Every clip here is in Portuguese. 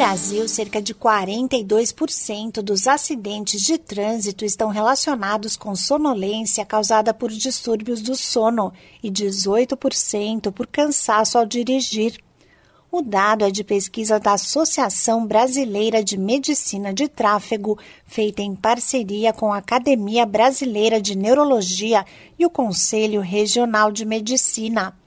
Brasil, cerca de 42% dos acidentes de trânsito estão relacionados com sonolência causada por distúrbios do sono e 18% por cansaço ao dirigir. O dado é de pesquisa da Associação Brasileira de Medicina de Tráfego, feita em parceria com a Academia Brasileira de Neurologia e o Conselho Regional de Medicina.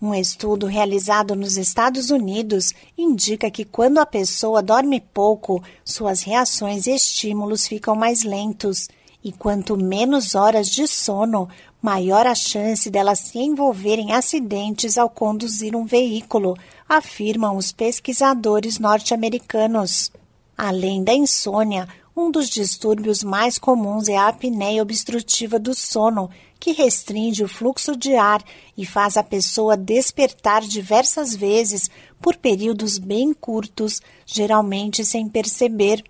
Um estudo realizado nos Estados Unidos indica que quando a pessoa dorme pouco, suas reações e estímulos ficam mais lentos. E quanto menos horas de sono, maior a chance delas se envolver em acidentes ao conduzir um veículo, afirmam os pesquisadores norte-americanos. Além da insônia, um dos distúrbios mais comuns é a apneia obstrutiva do sono, que restringe o fluxo de ar e faz a pessoa despertar diversas vezes por períodos bem curtos, geralmente sem perceber.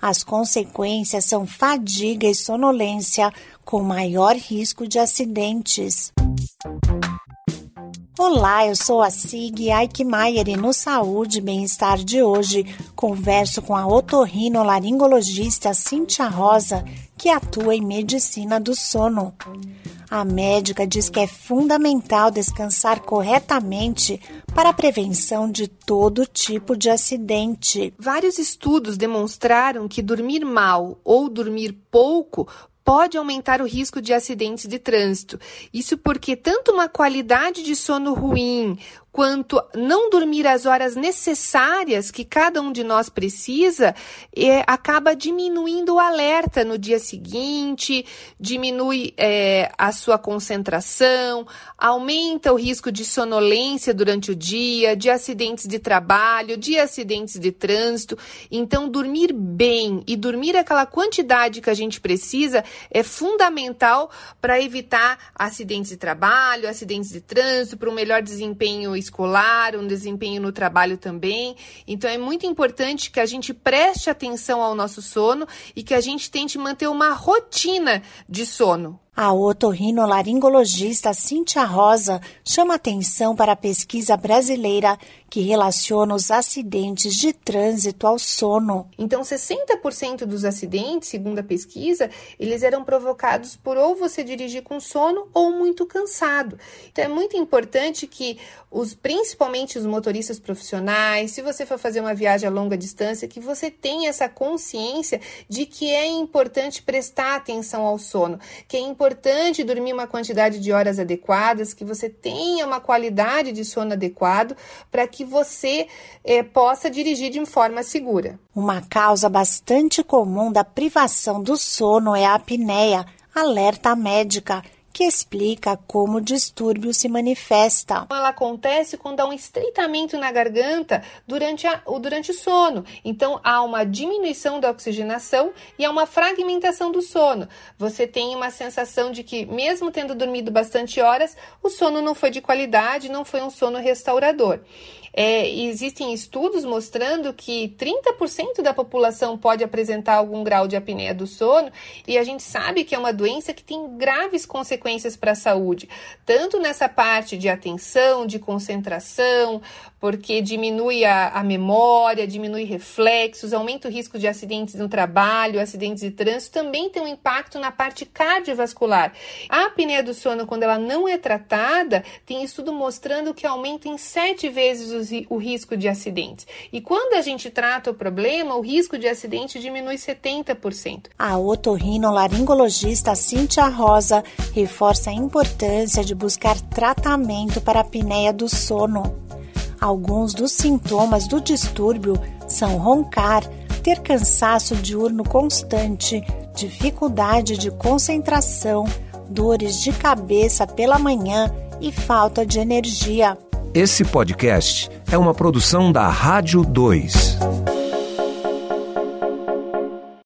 As consequências são fadiga e sonolência, com maior risco de acidentes. Olá, eu sou a Sig Aikmaier e no Saúde e Bem-Estar de hoje converso com a otorrinolaringologista Cintia Rosa, que atua em medicina do sono. A médica diz que é fundamental descansar corretamente para a prevenção de todo tipo de acidente. Vários estudos demonstraram que dormir mal ou dormir pouco pode aumentar o risco de acidentes de trânsito. Isso porque tanto uma qualidade de sono ruim quanto não dormir as horas necessárias que cada um de nós precisa, é, acaba diminuindo o alerta no dia seguinte, diminui é, a sua concentração, aumenta o risco de sonolência durante o dia, de acidentes de trabalho, de acidentes de trânsito. Então, dormir bem e dormir aquela quantidade que a gente precisa é fundamental para evitar acidentes de trabalho, acidentes de trânsito, para um melhor desempenho escolar, um desempenho no trabalho também. Então é muito importante que a gente preste atenção ao nosso sono e que a gente tente manter uma rotina de sono. A otorrinolaringologista Cíntia Rosa chama atenção para a pesquisa brasileira que relaciona os acidentes de trânsito ao sono. Então, 60% dos acidentes, segundo a pesquisa, eles eram provocados por ou você dirigir com sono ou muito cansado. Então, é muito importante que os, principalmente os motoristas profissionais, se você for fazer uma viagem a longa distância, que você tenha essa consciência de que é importante prestar atenção ao sono, que é importante dormir uma quantidade de horas adequadas, que você tenha uma qualidade de sono adequado para que você é, possa dirigir de forma segura. Uma causa bastante comum da privação do sono é a apneia, alerta médica que explica como o distúrbio se manifesta. Ela acontece quando há um estreitamento na garganta durante, a, durante o sono. Então, há uma diminuição da oxigenação e há uma fragmentação do sono. Você tem uma sensação de que, mesmo tendo dormido bastante horas, o sono não foi de qualidade, não foi um sono restaurador. É, existem estudos mostrando que 30% da população pode apresentar algum grau de apneia do sono, e a gente sabe que é uma doença que tem graves consequências para a saúde, tanto nessa parte de atenção, de concentração, porque diminui a, a memória, diminui reflexos, aumenta o risco de acidentes no trabalho, acidentes de trânsito, também tem um impacto na parte cardiovascular. A apneia do sono, quando ela não é tratada, tem estudo mostrando que aumenta em sete vezes o, o risco de acidentes. E quando a gente trata o problema, o risco de acidente diminui 70%. A otorrinolaringologista Cíntia Rosa reforça a importância de buscar tratamento para a apneia do sono. Alguns dos sintomas do distúrbio são roncar, ter cansaço diurno constante, dificuldade de concentração, dores de cabeça pela manhã e falta de energia. Esse podcast é uma produção da Rádio 2.